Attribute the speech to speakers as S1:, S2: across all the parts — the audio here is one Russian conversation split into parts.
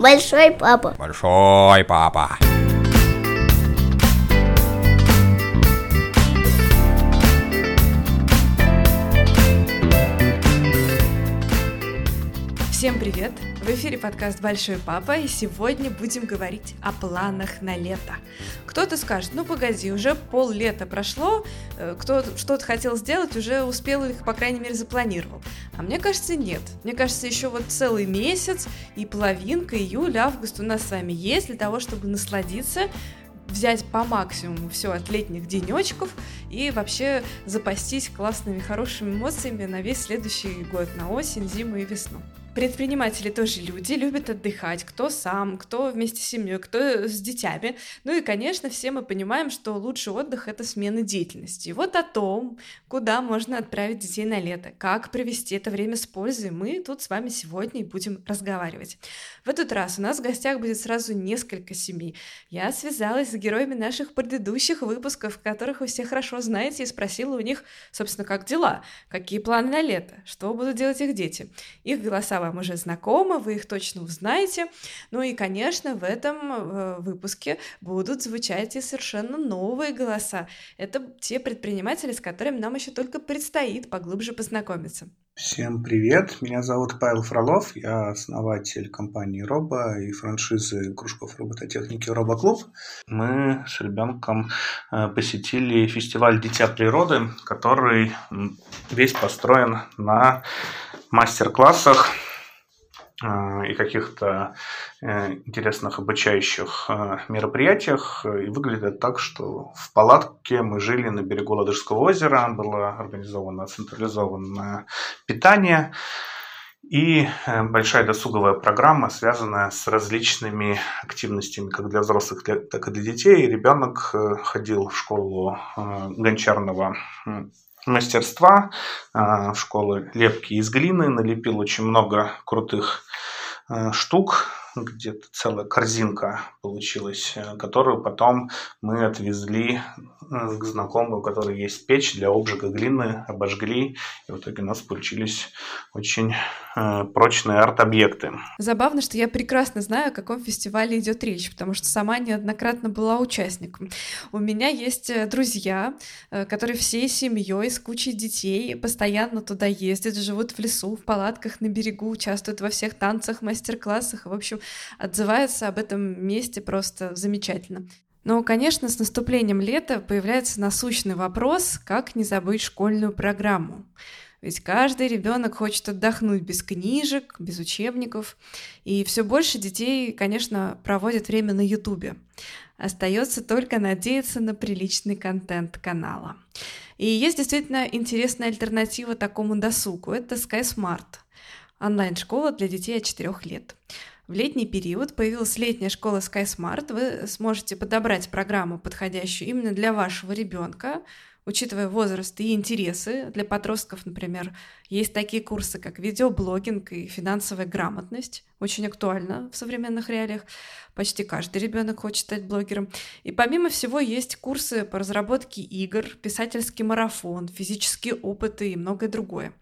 S1: Большой папа.
S2: Большой папа.
S3: Всем привет! В эфире подкаст «Большой папа», и сегодня будем говорить о планах на лето. Кто-то скажет, ну погоди, уже пол лета прошло, э, кто что-то хотел сделать, уже успел их, по крайней мере, запланировал. А мне кажется, нет. Мне кажется, еще вот целый месяц и половинка, июль, август у нас с вами есть для того, чтобы насладиться взять по максимуму все от летних денечков и вообще запастись классными, хорошими эмоциями на весь следующий год, на осень, зиму и весну. Предприниматели тоже люди, любят отдыхать, кто сам, кто вместе с семьей, кто с детьми. Ну и, конечно, все мы понимаем, что лучший отдых — это смена деятельности. И вот о том, куда можно отправить детей на лето, как провести это время с пользой, мы тут с вами сегодня и будем разговаривать. В этот раз у нас в гостях будет сразу несколько семей. Я связалась с героями наших предыдущих выпусков, которых вы все хорошо знаете, и спросила у них, собственно, как дела, какие планы на лето, что будут делать их дети. Их голоса вам уже знакомы, вы их точно узнаете. Ну и, конечно, в этом э, выпуске будут звучать и совершенно новые голоса. Это те предприниматели, с которыми нам еще только предстоит поглубже познакомиться.
S4: Всем привет, меня зовут Павел Фролов, я основатель компании Робо и франшизы кружков робототехники Робоклуб. Мы с ребенком э, посетили фестиваль «Дитя природы», который весь построен на мастер-классах и каких-то э, интересных обучающих а, мероприятиях. И выглядит так, что в палатке мы жили на берегу Ладожского озера, было организовано централизованное питание и э, большая досуговая программа, связанная с различными активностями как для взрослых, так и для детей. Ребенок э, ходил в школу гончарного мастерства, в школы лепки из глины, налепил очень много крутых Э, штук, где-то целая корзинка получилась, э, которую потом мы отвезли к знакомому, у которого есть печь для обжига глины, обожгли, и в итоге у нас получились очень э, прочные арт-объекты.
S3: Забавно, что я прекрасно знаю, о каком фестивале идет речь, потому что сама неоднократно была участником. У меня есть э, друзья, э, которые всей семьей с кучей детей постоянно туда ездят, живут в лесу, в палатках на берегу, участвуют во всех танцах, мастер-классах, в общем, отзываются об этом месте просто замечательно. Но, конечно, с наступлением лета появляется насущный вопрос, как не забыть школьную программу. Ведь каждый ребенок хочет отдохнуть без книжек, без учебников. И все больше детей, конечно, проводят время на Ютубе. Остается только надеяться на приличный контент канала. И есть действительно интересная альтернатива такому досугу. Это SkySmart – онлайн-школа для детей от 4 лет. В летний период появилась летняя школа SkySmart. Вы сможете подобрать программу, подходящую именно для вашего ребенка, учитывая возраст и интересы. Для подростков, например, есть такие курсы, как видеоблогинг и финансовая грамотность. Очень актуально в современных реалиях. Почти каждый ребенок хочет стать блогером. И помимо всего есть курсы по разработке игр, писательский марафон, физические опыты и многое другое.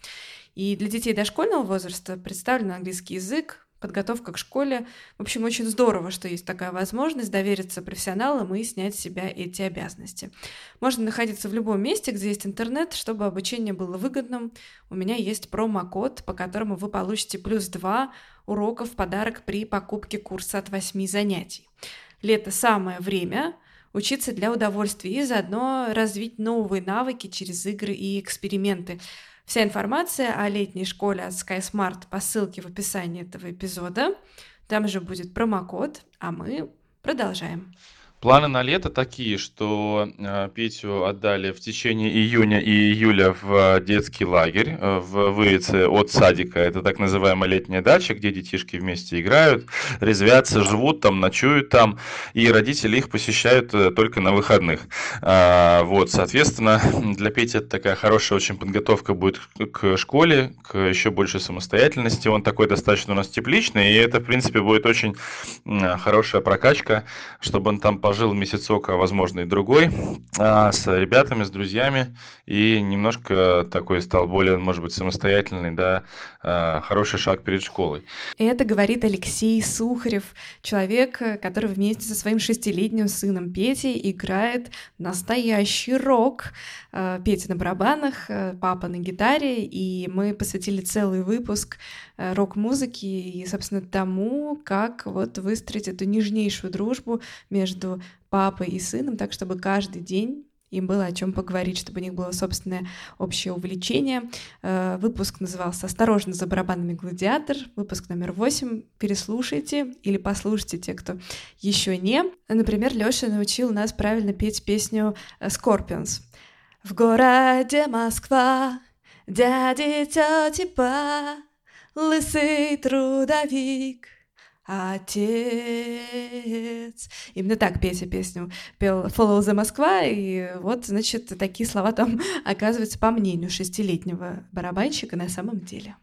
S3: И для детей дошкольного возраста представлен английский язык, подготовка к школе. В общем, очень здорово, что есть такая возможность довериться профессионалам и снять с себя эти обязанности. Можно находиться в любом месте, где есть интернет, чтобы обучение было выгодным. У меня есть промокод, по которому вы получите плюс 2 урока в подарок при покупке курса от 8 занятий. Лето самое время учиться для удовольствия и заодно развить новые навыки через игры и эксперименты. Вся информация о летней школе от SkySmart по ссылке в описании этого эпизода. Там же будет промокод, а мы продолжаем.
S5: Планы на лето такие, что э, Петю отдали в течение июня и июля в детский лагерь э, в Вырице от садика. Это так называемая летняя дача, где детишки вместе играют, резвятся, живут там, ночуют там, и родители их посещают э, только на выходных. А, вот, соответственно, для Пети это такая хорошая очень подготовка будет к школе, к еще большей самостоятельности. Он такой достаточно у нас тепличный, и это, в принципе, будет очень хорошая прокачка, чтобы он там пожил сложил месяцок, а возможно и другой, а, с ребятами, с друзьями, и немножко такой стал более, может быть, самостоятельный, да, а, хороший шаг перед школой.
S3: Это говорит Алексей Сухарев, человек, который вместе со своим шестилетним сыном Петей играет настоящий рок. А, Петя на барабанах, папа на гитаре, и мы посвятили целый выпуск рок-музыки и, собственно, тому, как вот выстроить эту нежнейшую дружбу между папой и сыном, так чтобы каждый день им было о чем поговорить, чтобы у них было собственное общее увлечение. Э, выпуск назывался «Осторожно за барабанами гладиатор», выпуск номер восемь. Переслушайте или послушайте те, кто еще не. Например, Лёша научил нас правильно петь песню Scorpions. В городе Москва дяди, тети, па, лысый трудовик — Отец. Именно так Петя песню пел Follow the Москва, и вот, значит, такие слова там оказываются по мнению шестилетнего барабанщика на самом деле.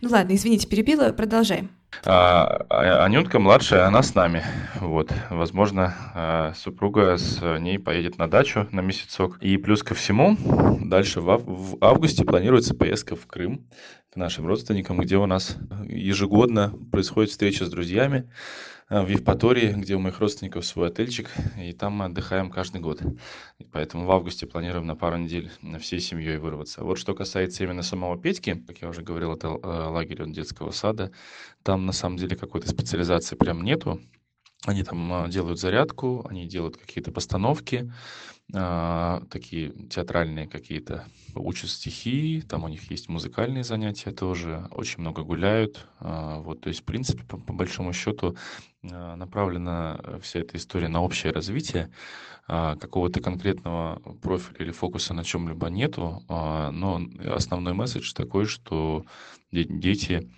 S3: Ну ладно, извините, перебила, продолжаем.
S5: А, а, Анютка младшая, она с нами. Вот, возможно, а, супруга с ней поедет на дачу на месяцок. И плюс ко всему, дальше в, ав- в августе планируется поездка в Крым к нашим родственникам, где у нас ежегодно происходит встреча с друзьями. А, в Евпатории, где у моих родственников свой отельчик, и там мы отдыхаем каждый год. И поэтому в августе планируем на пару недель всей семьей вырваться. Вот что касается именно самого Петьки, как я уже говорил, это э, лагерь детского сада, там на самом деле какой-то специализации прям нету. Они там делают зарядку, они делают какие-то постановки, а, такие театральные какие-то, учат стихи, там у них есть музыкальные занятия тоже, очень много гуляют. А, вот, то есть, в принципе, по, по большому счету а, направлена вся эта история на общее развитие. А, какого-то конкретного профиля или фокуса на чем-либо нету, но основной месседж такой, что дети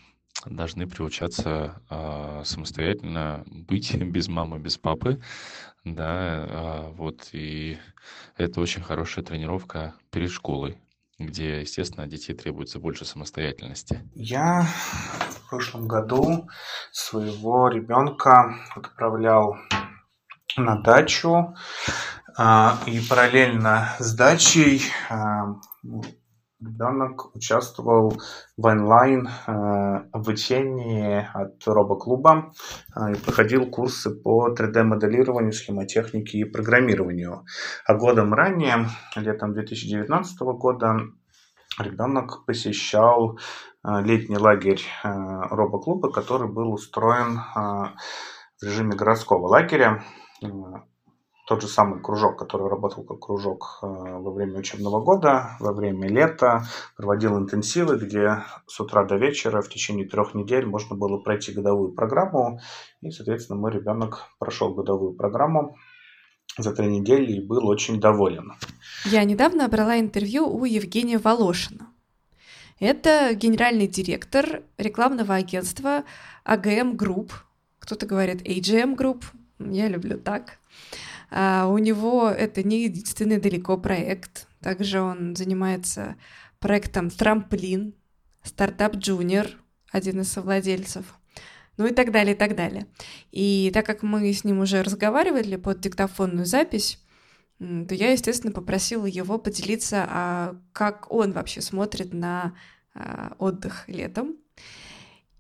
S5: должны приучаться а, самостоятельно быть без мамы, без папы, да, а, вот, и это очень хорошая тренировка перед школой, где, естественно, от детей требуется больше самостоятельности.
S4: Я в прошлом году своего ребенка отправлял на дачу, а, и параллельно с дачей а, Ребенок участвовал в онлайн э, обучении от робоклуба э, и проходил курсы по 3D-моделированию, схемотехнике и программированию. А годом ранее, летом 2019 года, ребенок посещал э, летний лагерь робоклуба, который был устроен в режиме городского лагеря. Тот же самый кружок, который работал как кружок э, во время учебного года, во время лета, проводил интенсивы, где с утра до вечера в течение трех недель можно было пройти годовую программу. И, соответственно, мой ребенок прошел годовую программу за три недели и был очень доволен.
S3: Я недавно брала интервью у Евгения Волошина. Это генеральный директор рекламного агентства AGM Group. Кто-то говорит AGM Group. Я люблю так. А у него это не единственный далеко проект. Также он занимается проектом «Трамплин», «Стартап Джуниор», один из совладельцев, ну и так далее, и так далее. И так как мы с ним уже разговаривали под диктофонную запись, то я, естественно, попросила его поделиться, а как он вообще смотрит на а, отдых летом.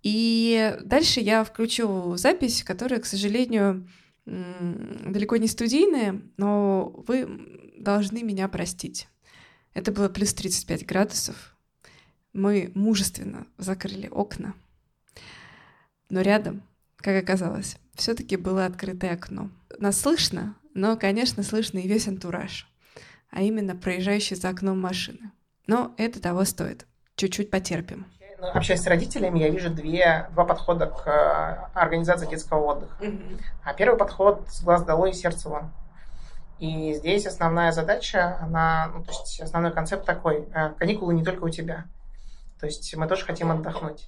S3: И дальше я включу запись, которая, к сожалению, далеко не студийные, но вы должны меня простить. Это было плюс 35 градусов. Мы мужественно закрыли окна. Но рядом, как оказалось, все-таки было открытое окно. Нас слышно, но, конечно, слышно и весь антураж, а именно проезжающие за окном машины. Но это того стоит. Чуть-чуть потерпим.
S1: Ну, общаясь с родителями, я вижу две, два подхода к э, организации детского отдыха. Mm-hmm. А первый подход с глаз долой и сердце вон. И здесь основная задача, она, ну, то есть основной концепт такой, э, каникулы не только у тебя. То есть мы тоже хотим отдохнуть.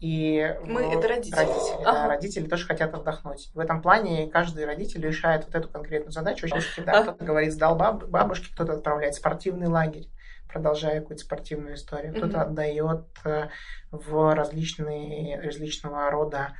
S1: И
S3: мы это родители.
S1: Родители, ага. да, родители тоже хотят отдохнуть. В этом плане каждый родитель решает вот эту конкретную задачу. Да, ага. Кто-то говорит, сдал баб, бабушке, кто-то отправляет спортивный лагерь продолжая какую-то спортивную историю, mm-hmm. кто-то отдает э, в различные, различного рода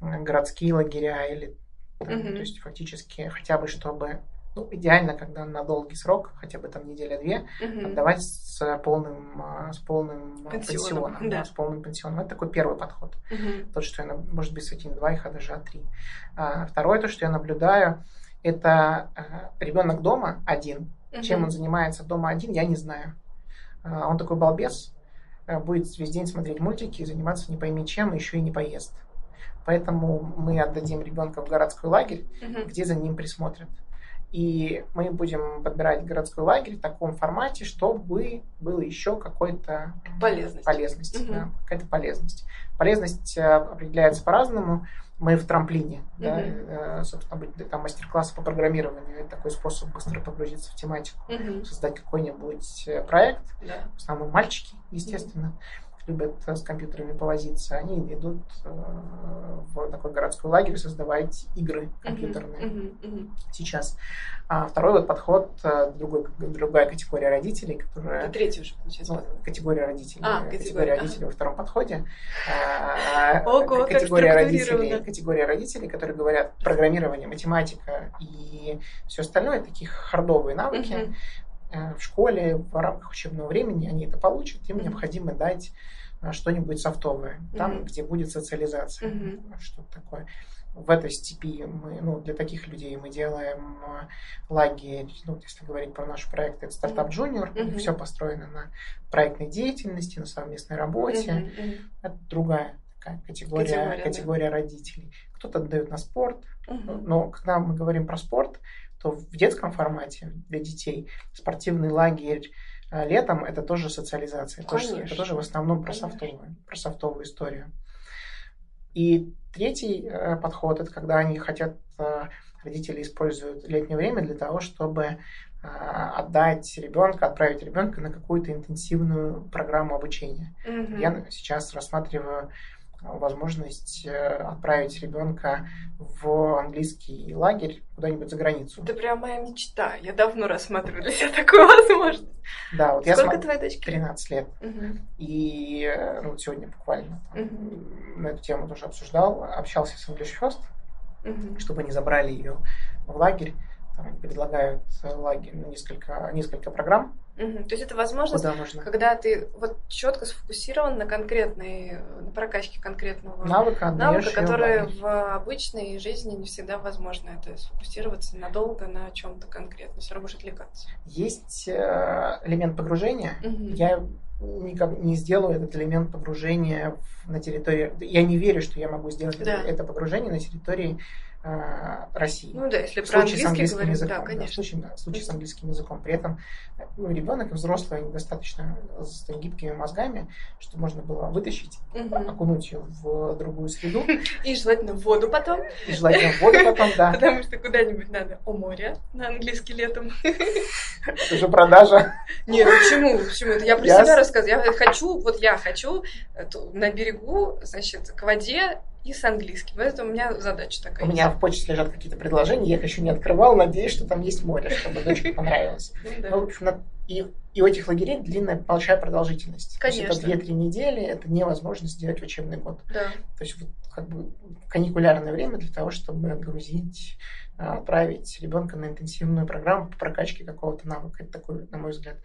S1: городские лагеря или Да? То есть фактически хотя бы чтобы ну, идеально, когда на долгий срок, хотя бы там неделя-две,
S6: Мгм.
S1: отдавать с полным, а, с полным а,
S6: Пенсионом,
S1: пенсионом.
S6: да.
S1: да, с полным пенсионом. Это такой первый подход.
S6: Мгм.
S1: Тот, что я, может быть, светить два их, а даже А3. А, Второе, то, что я наблюдаю, это ребенок дома один. Чем
S6: Мгм.
S1: он занимается дома один, я не знаю. А, Он такой балбес, а, будет весь день смотреть мультики и заниматься не пойми чем, еще и не поест. Поэтому мы отдадим ребенка в городской лагерь,
S6: Мгм.
S1: где за ним присмотрят. И мы будем подбирать городской лагерь в таком формате, чтобы было еще какой-то
S6: Полезность.
S1: полезность,
S6: Мгм.
S1: да, какая-то полезность. Полезность э, определяется по-разному. Мы в трамплине, да,
S6: Мгм.
S1: э, собственно, там мастер-классы по программированию. Это такой способ быстро погрузиться в тематику,
S6: Мгм.
S1: создать какой-нибудь э, проект.
S6: Да.
S1: В основном мальчики, естественно, любят э, с компьютерами повозиться. Они идут э, в такой городской лагерь создавать игры компьютерные
S6: Мгм. Мгм.
S1: сейчас. А второй вот подход, э, другой, другая категория родителей, которая...
S6: Это третий уже, получается.
S1: Ну, категория родителей.
S6: А,
S1: категория,
S6: категория, ага.
S1: родителей во втором подходе. А,
S6: Ого,
S1: категория родителей, категория родителей, которые говорят программирование, математика и все остальное, такие хардовые навыки. Э, В школе в рамках учебного времени они это получат, им
S6: Мгм.
S1: необходимо дать э, что-нибудь софтовое, там,
S6: Мгм.
S1: где будет социализация,
S6: Мгм.
S1: что-то такое. В этой степи мы, ну, для таких людей мы делаем э, лагерь, ну, если говорить про наш проект, это стартап. Junior,
S6: Мгм.
S1: все построено на проектной деятельности, на совместной работе.
S6: Мгм.
S1: Это другая такая категория,
S6: Категория,
S1: категория,
S6: да.
S1: родителей. Кто-то отдает на спорт,
S6: Мгм.
S1: но когда мы говорим про спорт, то в детском формате для детей спортивный лагерь э, летом это тоже социализация. Тоже-
S6: Конечно.
S1: это тоже в основном про софтовую, про софтовую историю. И третий э, подход это когда они хотят, э, родители используют летнее время для того, чтобы э, отдать ребенка, отправить ребенка на какую-то интенсивную программу обучения.
S6: Мгм.
S1: Я сейчас рассматриваю возможность э, отправить ребенка в английский лагерь куда-нибудь за границу.
S6: Это прям моя мечта. Я давно рассматриваю для себя такую возможность.
S1: Да, вот я
S6: Сколько твоей дочке?
S1: 13 лет.
S6: Мгм.
S1: И э, ну, сегодня буквально там,
S6: Мгм.
S1: на эту тему тоже обсуждал, общался с English First,
S6: Мгм.
S1: чтобы они забрали ее в лагерь. Там они предлагают э, лагерь, ну, несколько, несколько программ,
S6: Мгм. То есть это возможность,
S1: куда можно
S6: когда ты вот четко сфокусирован на конкретной, на прокачке конкретного
S1: навыка,
S6: навыка,
S1: её в
S6: обычной жизни не всегда возможно. Это сфокусироваться надолго на чем-то конкретном. Все равно будешь отвлекаться.
S1: Есть э, элемент погружения.
S6: Мгм.
S1: Я никак не сделаю этот элемент погружения на территории... Я не верю, что я могу сделать
S6: Да.
S1: это погружение на территории России.
S6: Ну да, если
S1: в
S6: про
S1: случае с
S6: английский
S1: английским
S6: говорим,
S1: языком.
S6: да,
S1: да, в
S6: конечно.
S1: случае, да, в случае с английским языком. При этом э, ну, ребенок и взрослый, они достаточно с гибкими мозгами, что можно было вытащить,
S6: Мгм.
S1: окунуть ее в другую среду,
S6: И желательно в воду потом,
S1: и желательно в воду потом, да.
S6: потому что куда-нибудь надо у моря на английский летом.
S1: Это уже продажа.
S6: Нет, ну почему? Почему? Это я про себя рассказываю. Я хочу, вот я хочу э, на берегу, значит, к воде и с английским. Это у меня задача такая.
S1: У меня в почте лежат какие-то предложения, я их еще не открывал, надеюсь, что там есть море, чтобы дочке понравилось.
S6: Ну.
S1: Ну, в общем, и, и у этих лагерей длинная, большая продолжительность. То есть
S6: Конечно.
S1: это 2-3 недели, это невозможно сделать в учебный год.
S6: Да.
S1: То есть вот как бы каникулярное время для того, чтобы отгрузить, а, отправить ребенка на интенсивную программу по прокачке какого-то навыка. Это такой, на мой взгляд,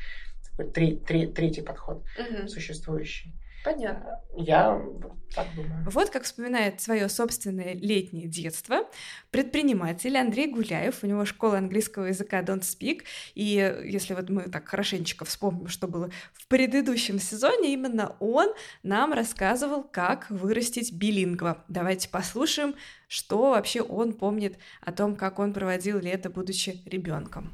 S1: такой тре- тре- третий подход
S6: Мгм.
S1: существующий.
S6: Понятно.
S1: Я вот так думаю.
S3: Вот как вспоминает свое собственное летнее детство предприниматель Андрей Гуляев. У него школа английского языка Don't Speak. И если вот мы так хорошенечко вспомним, что было в предыдущем сезоне, именно он нам рассказывал, как вырастить билингва. Давайте послушаем, что вообще он помнит о том, как он проводил лето, будучи ребенком.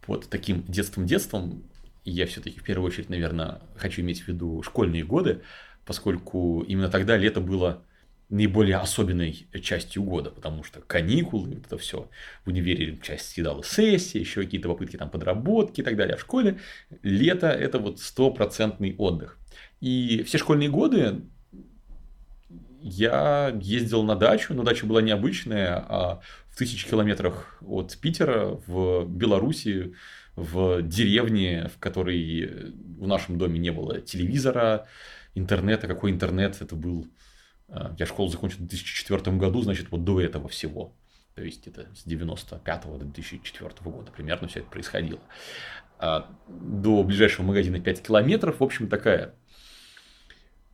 S7: под таким детством-детством я все-таки в первую очередь, наверное, хочу иметь в виду школьные годы, поскольку именно тогда лето было наиболее особенной частью года, потому что каникулы, вот это все в универе часть съедала сессии, еще какие-то попытки там подработки и так далее. А в школе лето это вот стопроцентный отдых. И все школьные годы я ездил на дачу, но дача была необычная, а в тысячи километрах от Питера в Белоруссии, в деревне, в которой в нашем доме не было телевизора, интернета. Какой интернет? Это был... а, Я школу закончил в 2004 году, значит, вот до этого всего. То есть это с 95 до 2004 года примерно все это происходило. А до ближайшего магазина 5 километров, в общем, такая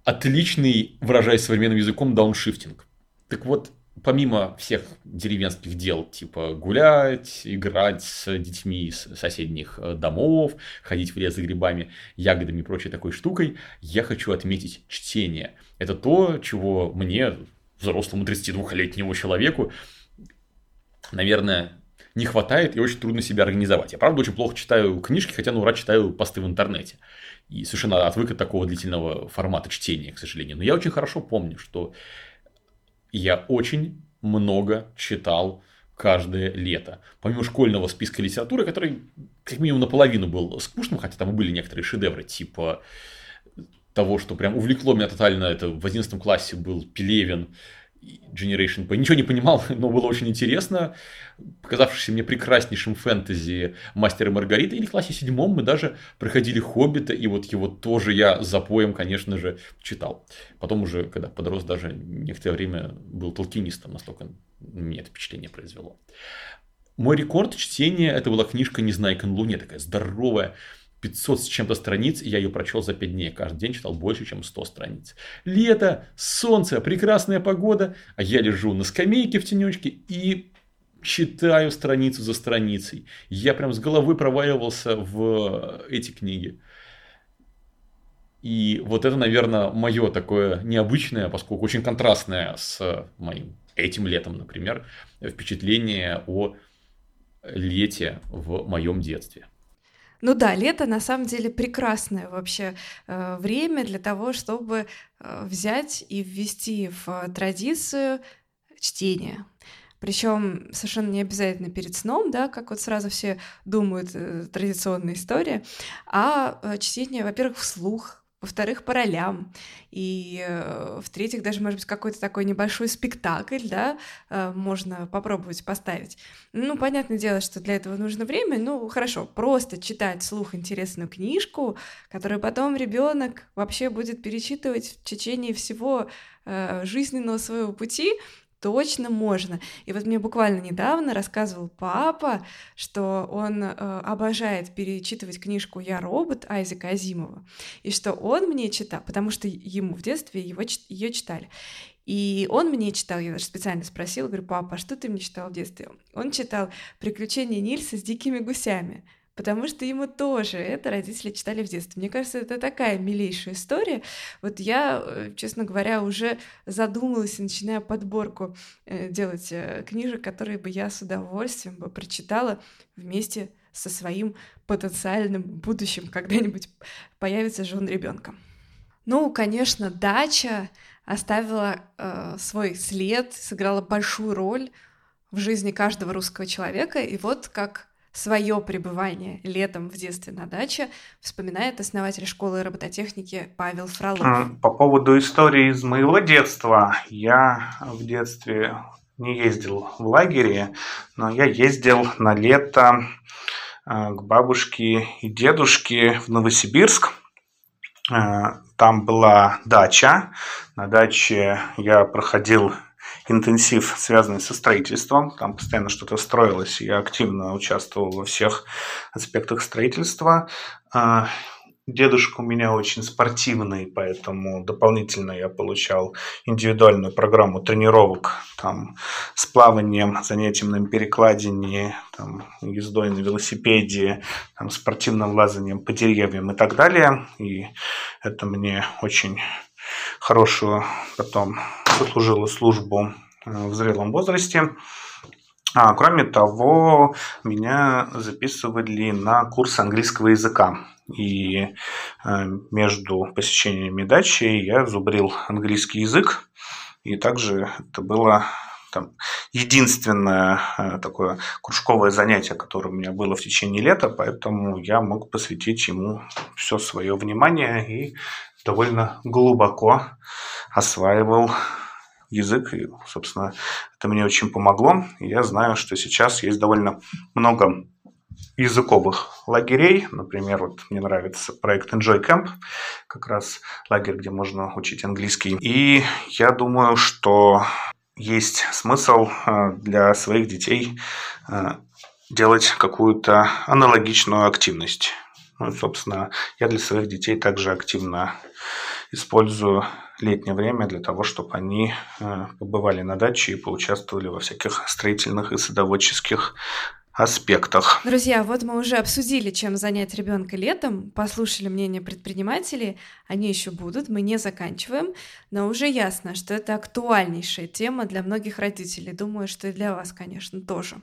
S7: отличный, выражаясь современным языком, дауншифтинг. Так вот, помимо всех деревенских дел, типа гулять, играть с детьми из соседних э, домов, ходить в лес за грибами, ягодами и прочей такой штукой, я хочу отметить чтение. Это то, чего мне, взрослому 32-летнему человеку, наверное, не хватает и очень трудно себя организовать. Я, правда, очень плохо читаю книжки, хотя на ура читаю посты в интернете. И совершенно отвык от такого длительного формата чтения, к сожалению. Но я очень хорошо помню, что я очень много читал каждое лето. Помимо школьного списка литературы, который как минимум наполовину был скучным, хотя там были некоторые шедевры, типа того, что прям увлекло меня тотально, это в 11 классе был Пелевин, Generation P. Ничего не понимал, но было очень интересно. Показавшийся мне прекраснейшим фэнтези Мастер и Маргарита. И в классе седьмом мы даже проходили Хоббита, и вот его тоже я за поем, конечно же, читал. Потом уже, когда подрос, даже некоторое время был толкинистом, настолько мне это впечатление произвело. Мой рекорд чтения, это была книжка «Незнайка на Луне», такая здоровая, 500 с чем-то страниц, и я ее прочел за 5 дней. Каждый день читал больше, чем 100 страниц. Лето, солнце, прекрасная погода, а я лежу на скамейке в тенечке и читаю страницу за страницей. Я прям с головой проваливался в эти книги. И вот это, наверное, мое такое необычное, поскольку очень контрастное с моим этим летом, например, впечатление о лете в моем детстве.
S3: Ну да, лето на самом деле прекрасное вообще э, время для того, чтобы э, взять и ввести в традицию чтения. Причем совершенно не обязательно перед сном, да, как вот сразу все думают, э, традиционная история, а э, чтение, во-первых, вслух, во-вторых, по ролям, и э, в-третьих, даже, может быть, какой-то такой небольшой спектакль, да, э, можно попробовать поставить. Ну, понятное дело, что для этого нужно время, ну, хорошо, просто читать вслух интересную книжку, которую потом ребенок вообще будет перечитывать в течение всего э, жизненного своего пути, точно можно. И вот мне буквально недавно рассказывал папа, что он э, обожает перечитывать книжку «Я робот» Айзека Азимова, и что он мне читал, потому что ему в детстве его, ее читали. И он мне читал, я даже специально спросила, говорю, папа, а что ты мне читал в детстве? Он читал «Приключения Нильса с дикими гусями» потому что ему тоже это родители читали в детстве. Мне кажется, это такая милейшая история. Вот я, э, честно говоря, уже задумалась, начиная подборку э, делать э, книжек, которые бы я с удовольствием бы прочитала вместе со своим потенциальным будущим, когда-нибудь появится же он ребенком. Ну, конечно, дача оставила э, свой след, сыграла большую роль в жизни каждого русского человека. И вот как свое пребывание летом в детстве на даче вспоминает основатель школы робототехники Павел Фролов. А,
S4: по поводу истории из моего детства. Я в детстве не ездил в лагере, но я ездил на лето а, к бабушке и дедушке в Новосибирск. А, там была дача. На даче я проходил интенсив, связанный со строительством. Там постоянно что-то строилось. Я активно участвовал во всех аспектах строительства. А, дедушка у меня очень спортивный, поэтому дополнительно я получал индивидуальную программу тренировок там, с плаванием, занятием на перекладине, там, ездой на велосипеде, там, спортивным лазанием по деревьям и так далее. И это мне очень хорошую потом сослужила службу э, в зрелом возрасте. А, кроме того, меня записывали на курс английского языка. И э, между посещениями дачи я зубрил английский язык. И также это было там, единственное э, такое кружковое занятие, которое у меня было в течение лета, поэтому я мог посвятить ему все свое внимание и довольно глубоко осваивал язык, и, собственно, это мне очень помогло. Я знаю, что сейчас есть довольно много языковых лагерей. Например, вот мне нравится проект Enjoy Camp, как раз лагерь, где можно учить английский. И я думаю, что есть смысл для своих детей делать какую-то аналогичную активность. Ну, собственно, я для своих детей также активно использую летнее время для того, чтобы они э, побывали на даче и поучаствовали во всяких строительных и садоводческих аспектах.
S3: Друзья, вот мы уже обсудили, чем занять ребенка летом, послушали мнение предпринимателей, они еще будут, мы не заканчиваем, но уже ясно, что это актуальнейшая тема для многих родителей. Думаю, что и для вас, конечно, тоже.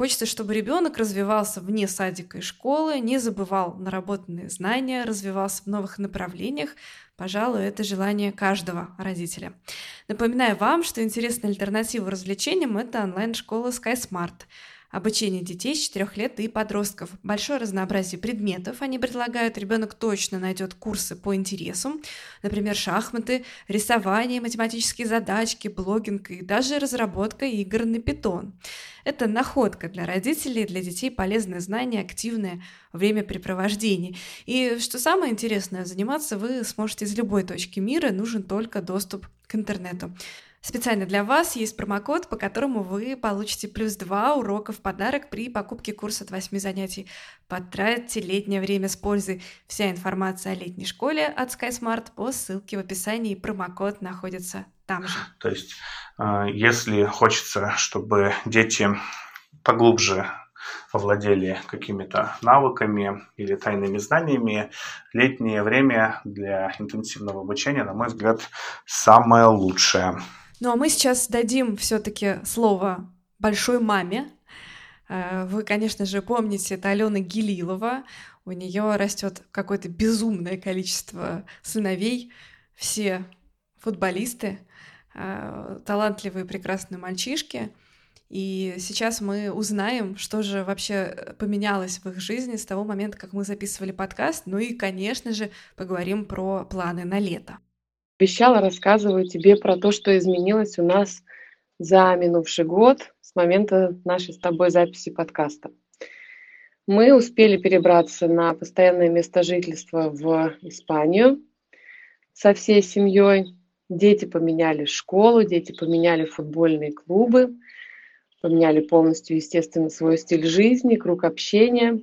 S3: Хочется, чтобы ребенок развивался вне садика и школы, не забывал наработанные знания, развивался в новых направлениях. Пожалуй, это желание каждого родителя. Напоминаю вам, что интересная альтернатива развлечениям – это онлайн-школа SkySmart – обучение детей с 4 лет и подростков. Большое разнообразие предметов они предлагают. Ребенок точно найдет курсы по интересам, например, шахматы, рисование, математические задачки, блогинг и даже разработка игр на питон. Это находка для родителей, для детей полезное знание, активное времяпрепровождение. И что самое интересное, заниматься вы сможете из любой точки мира, нужен только доступ к интернету. Специально для вас есть промокод, по которому вы получите плюс 2 урока в подарок при покупке курса от 8 занятий. Потратьте летнее время с пользой. Вся информация о летней школе от SkySmart по ссылке в описании. Промокод находится там же.
S4: То есть, э, если хочется, чтобы дети поглубже овладели какими-то навыками или тайными знаниями, летнее время для интенсивного обучения, на мой взгляд, самое лучшее.
S3: Ну а мы сейчас дадим все-таки слово большой маме. Э, вы, конечно же, помните, это Алена Гелилова. У нее растет какое-то безумное количество сыновей. Все футболисты, э, талантливые, прекрасные мальчишки. И сейчас мы узнаем, что же вообще поменялось в их жизни с того момента, как мы записывали подкаст. Ну и, конечно же, поговорим про планы на лето
S8: обещала, рассказываю тебе про то, что изменилось у нас за минувший год с момента нашей с тобой записи подкаста. Мы успели перебраться на постоянное место жительства в Испанию со всей семьей. Дети поменяли школу, дети поменяли футбольные клубы, поменяли полностью, естественно, свой стиль жизни, круг общения.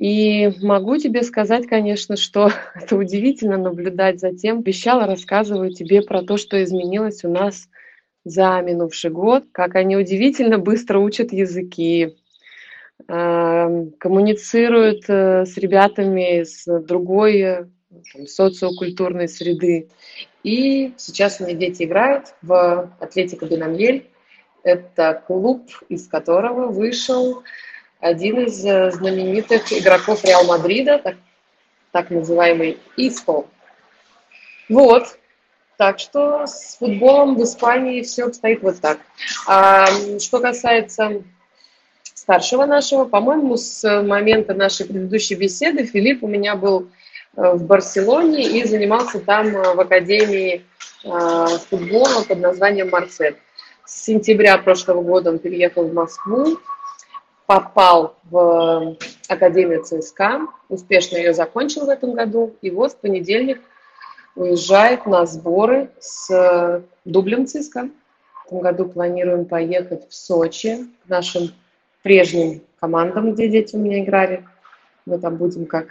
S8: И могу тебе сказать, конечно, что это удивительно наблюдать за тем. Обещала, рассказываю тебе про то, что изменилось у нас за минувший год, как они удивительно быстро учат языки, эм, коммуницируют э, с ребятами с другой там, социокультурной среды. И сейчас мои дети играют в Атлетико Бенамьель. Это клуб, из которого вышел один из э, знаменитых игроков Реал Мадрида, так, так называемый Иско. Вот. Так что с футболом в Испании все обстоит вот так. А, что касается старшего нашего, по-моему, с момента нашей предыдущей беседы Филипп у меня был э, в Барселоне и занимался там э, в академии футбола под названием Марсель. С сентября прошлого года он переехал в Москву, попал в Академию ЦСКА, успешно ее закончил в этом году, и вот в понедельник уезжает на сборы с дублем ЦСКА. В этом году планируем поехать в Сочи к нашим прежним командам, где дети у меня играли. Мы там будем как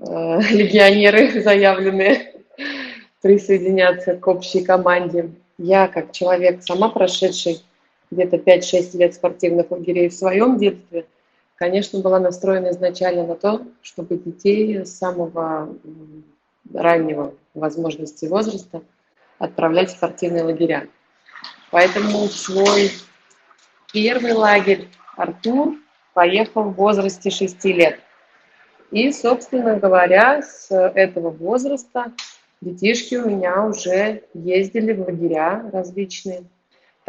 S8: э, легионеры заявленные присоединяться к общей команде. Я, как человек, сама прошедший где-то 5-6 лет спортивных лагерей в своем детстве, конечно, была настроена изначально на то, чтобы детей с самого раннего возможности возраста отправлять в спортивные лагеря. Поэтому свой первый лагерь Артур поехал в возрасте 6 лет. И, собственно говоря, с этого возраста детишки у меня уже ездили в лагеря различные –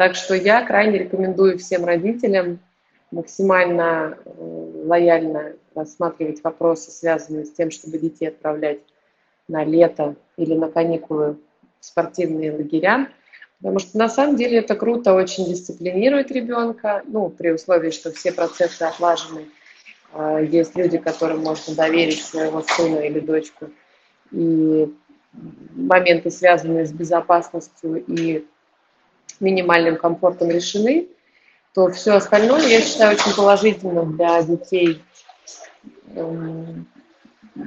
S8: так что я крайне рекомендую всем родителям максимально э, лояльно рассматривать вопросы, связанные с тем, чтобы детей отправлять на лето или на каникулы в спортивные лагеря. Потому что на самом деле это круто, очень дисциплинирует ребенка, ну, при условии, что все процессы отлажены. Э, есть люди, которым можно доверить своего сына или дочку. И моменты, связанные с безопасностью и минимальным комфортом решены, то все остальное, я считаю, очень положительно для детей эм,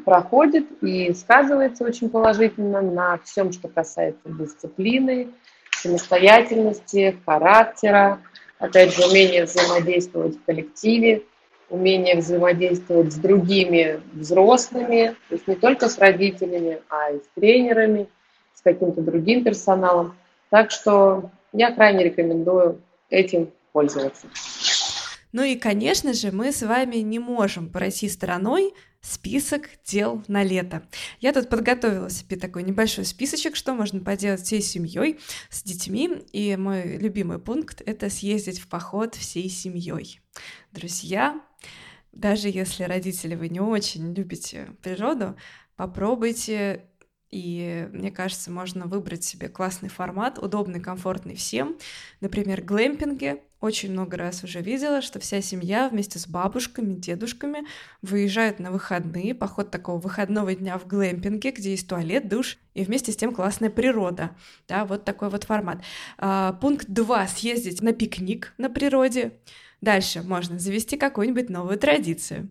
S8: проходит и сказывается очень положительно на всем, что касается дисциплины, самостоятельности, характера, опять же, умение взаимодействовать в коллективе, умение взаимодействовать с другими взрослыми, то есть не только с родителями, а и с тренерами, с каким-то другим персоналом. Так что я крайне рекомендую этим пользоваться.
S3: Ну и, конечно же, мы с вами не можем пройти стороной список дел на лето. Я тут подготовила себе такой небольшой списочек, что можно поделать всей семьей, с детьми. И мой любимый пункт — это съездить в поход всей семьей. Друзья, даже если родители вы не очень любите природу, попробуйте и мне кажется, можно выбрать себе классный формат, удобный, комфортный всем. Например, глэмпинги. Очень много раз уже видела, что вся семья вместе с бабушками, дедушками выезжают на выходные, поход такого выходного дня в глэмпинге, где есть туалет, душ и вместе с тем классная природа. Да, вот такой вот формат. А, пункт 2. Съездить на пикник на природе. Дальше можно завести какую-нибудь новую традицию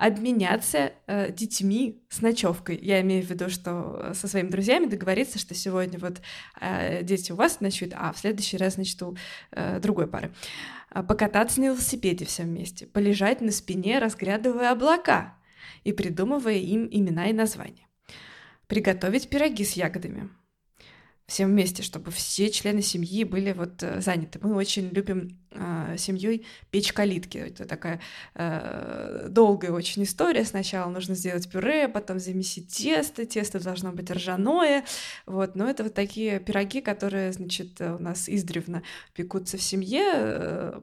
S3: обменяться э, детьми с ночевкой. Я имею в виду, что со своими друзьями договориться, что сегодня вот э, дети у вас ночуют, а в следующий раз, значит, у э, другой пары. А покататься на велосипеде все вместе, полежать на спине, разглядывая облака и придумывая им имена и названия. Приготовить пироги с ягодами всем вместе, чтобы все члены семьи были вот э, заняты. Мы очень любим э, семьей печь калитки. Это такая э, долгая очень история. Сначала нужно сделать пюре, потом замесить тесто. Тесто должно быть ржаное. Вот. Но это вот такие пироги, которые, значит, у нас издревно пекутся в семье. Э,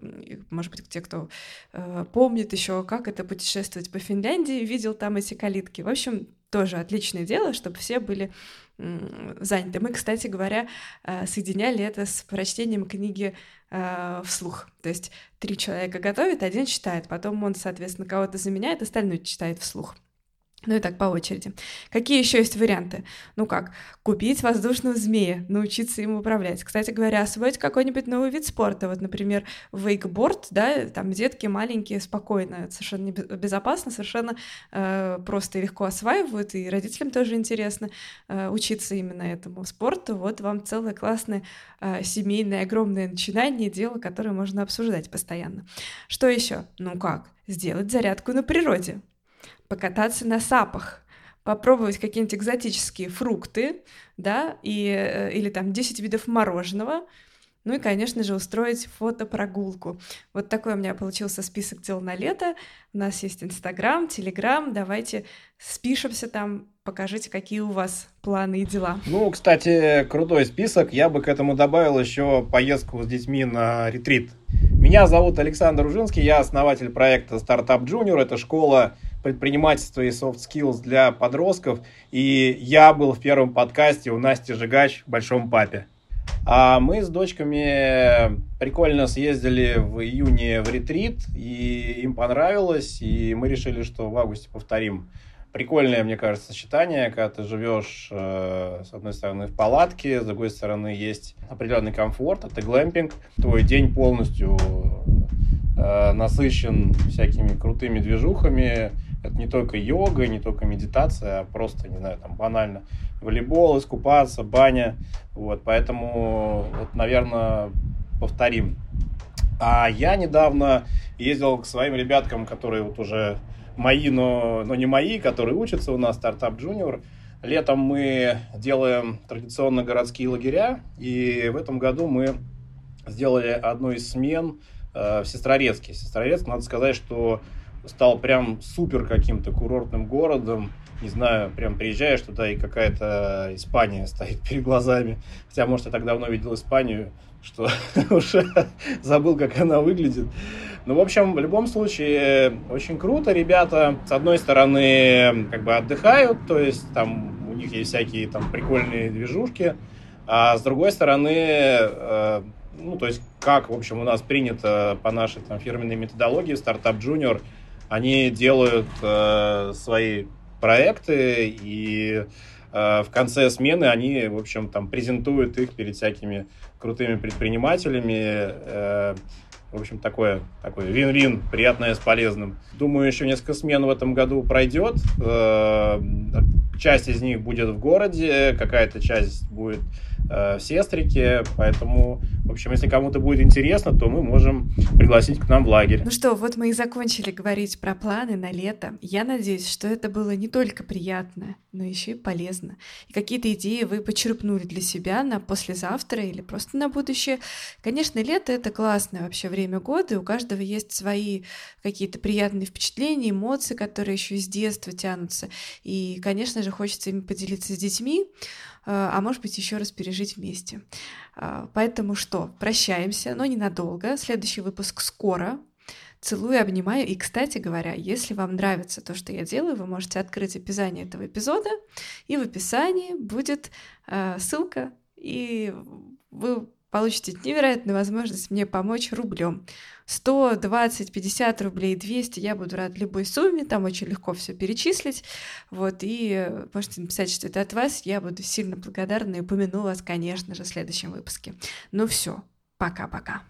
S3: может быть, те, кто э, помнит еще, как это путешествовать по Финляндии, видел там эти калитки. В общем, тоже отличное дело, чтобы все были заняты. Мы, кстати говоря, э, соединяли это с прочтением книги э, вслух. То есть три человека готовят, один читает, потом он, соответственно, кого-то заменяет, остальной читает вслух. Ну и так по очереди. Какие еще есть варианты? Ну как, купить воздушного змея, научиться им управлять. Кстати говоря, освоить какой-нибудь новый вид спорта. Вот, например, вейкборд, да, там детки маленькие, спокойно, совершенно безопасно, совершенно э, просто и легко осваивают, и родителям тоже интересно э, учиться именно этому спорту. Вот вам целое классное э, семейное огромное начинание, дело, которое можно обсуждать постоянно. Что еще? Ну как? Сделать зарядку на природе покататься на сапах, попробовать какие-нибудь экзотические фрукты, да, и, э, или там 10 видов мороженого, ну и, конечно же, устроить фотопрогулку. Вот такой у меня получился список дел на лето. У нас есть Инстаграм, Телеграм. Давайте спишемся там, покажите, какие у вас планы и дела.
S9: Ну, кстати, крутой список. Я бы к этому добавил еще поездку с детьми на ретрит. Меня зовут Александр Ужинский, я основатель проекта Startup Junior. Это школа предпринимательства и soft skills для подростков. И я был в первом подкасте у Насти Жигач в Большом Папе. А мы с дочками прикольно съездили в июне в ретрит, и им понравилось, и мы решили, что в августе повторим. Прикольное, мне кажется, сочетание, когда ты живешь, э, с одной стороны, в палатке, с другой стороны, есть определенный комфорт, это глэмпинг. Твой день полностью э, насыщен всякими крутыми движухами, это не только йога, не только медитация, а просто, не знаю, там банально волейбол, искупаться, баня. Вот, поэтому, вот, наверное, повторим. А я недавно ездил к своим ребяткам, которые вот уже мои, но, но не мои, которые учатся у нас, стартап Junior. Летом мы делаем традиционно городские лагеря, и в этом году мы сделали одну из смен э, в Сестрорецке. Сестрорецк, надо сказать, что стал прям супер каким-то курортным городом. Не знаю, прям приезжаешь туда, и какая-то Испания стоит перед глазами. Хотя, может, я так давно видел Испанию, что уже забыл, как она выглядит. Ну, в общем, в любом случае, очень круто. Ребята, с одной стороны, как бы отдыхают, то есть там у них есть всякие там прикольные движушки, а с другой стороны, э, ну, то есть, как, в общем, у нас принято по нашей там фирменной методологии Startup Junior – они делают э, свои проекты и э, в конце смены они, в общем, там презентуют их перед всякими крутыми предпринимателями. В общем, такое, такое вин-вин, приятное с полезным. Думаю, еще несколько смен в этом году пройдет. Часть из них будет в городе, какая-то часть будет э, в поэтому, в общем, если кому-то будет интересно, то мы можем пригласить к нам в лагерь.
S3: Ну что, вот мы и закончили говорить про планы на лето. Я надеюсь, что это было не только приятно, но еще и полезно. И какие-то идеи вы почерпнули для себя на послезавтра или просто на будущее. Конечно, лето — это классное вообще время года, и у каждого есть свои какие-то приятные впечатления, эмоции, которые еще с детства тянутся. И, конечно же, хочется ими поделиться с детьми, а может быть еще раз пережить вместе. А, поэтому что, прощаемся, но ненадолго. Следующий выпуск скоро. Целую, обнимаю. И, кстати говоря, если вам нравится то, что я делаю, вы можете открыть описание этого эпизода, и в описании будет э, ссылка, и вы получите невероятную возможность мне помочь рублем. 100, 20, 50 рублей, 200, я буду рад любой сумме, там очень легко все перечислить, вот, и можете написать, что это от вас, я буду сильно благодарна и упомяну вас, конечно же, в следующем выпуске. Ну все, пока-пока.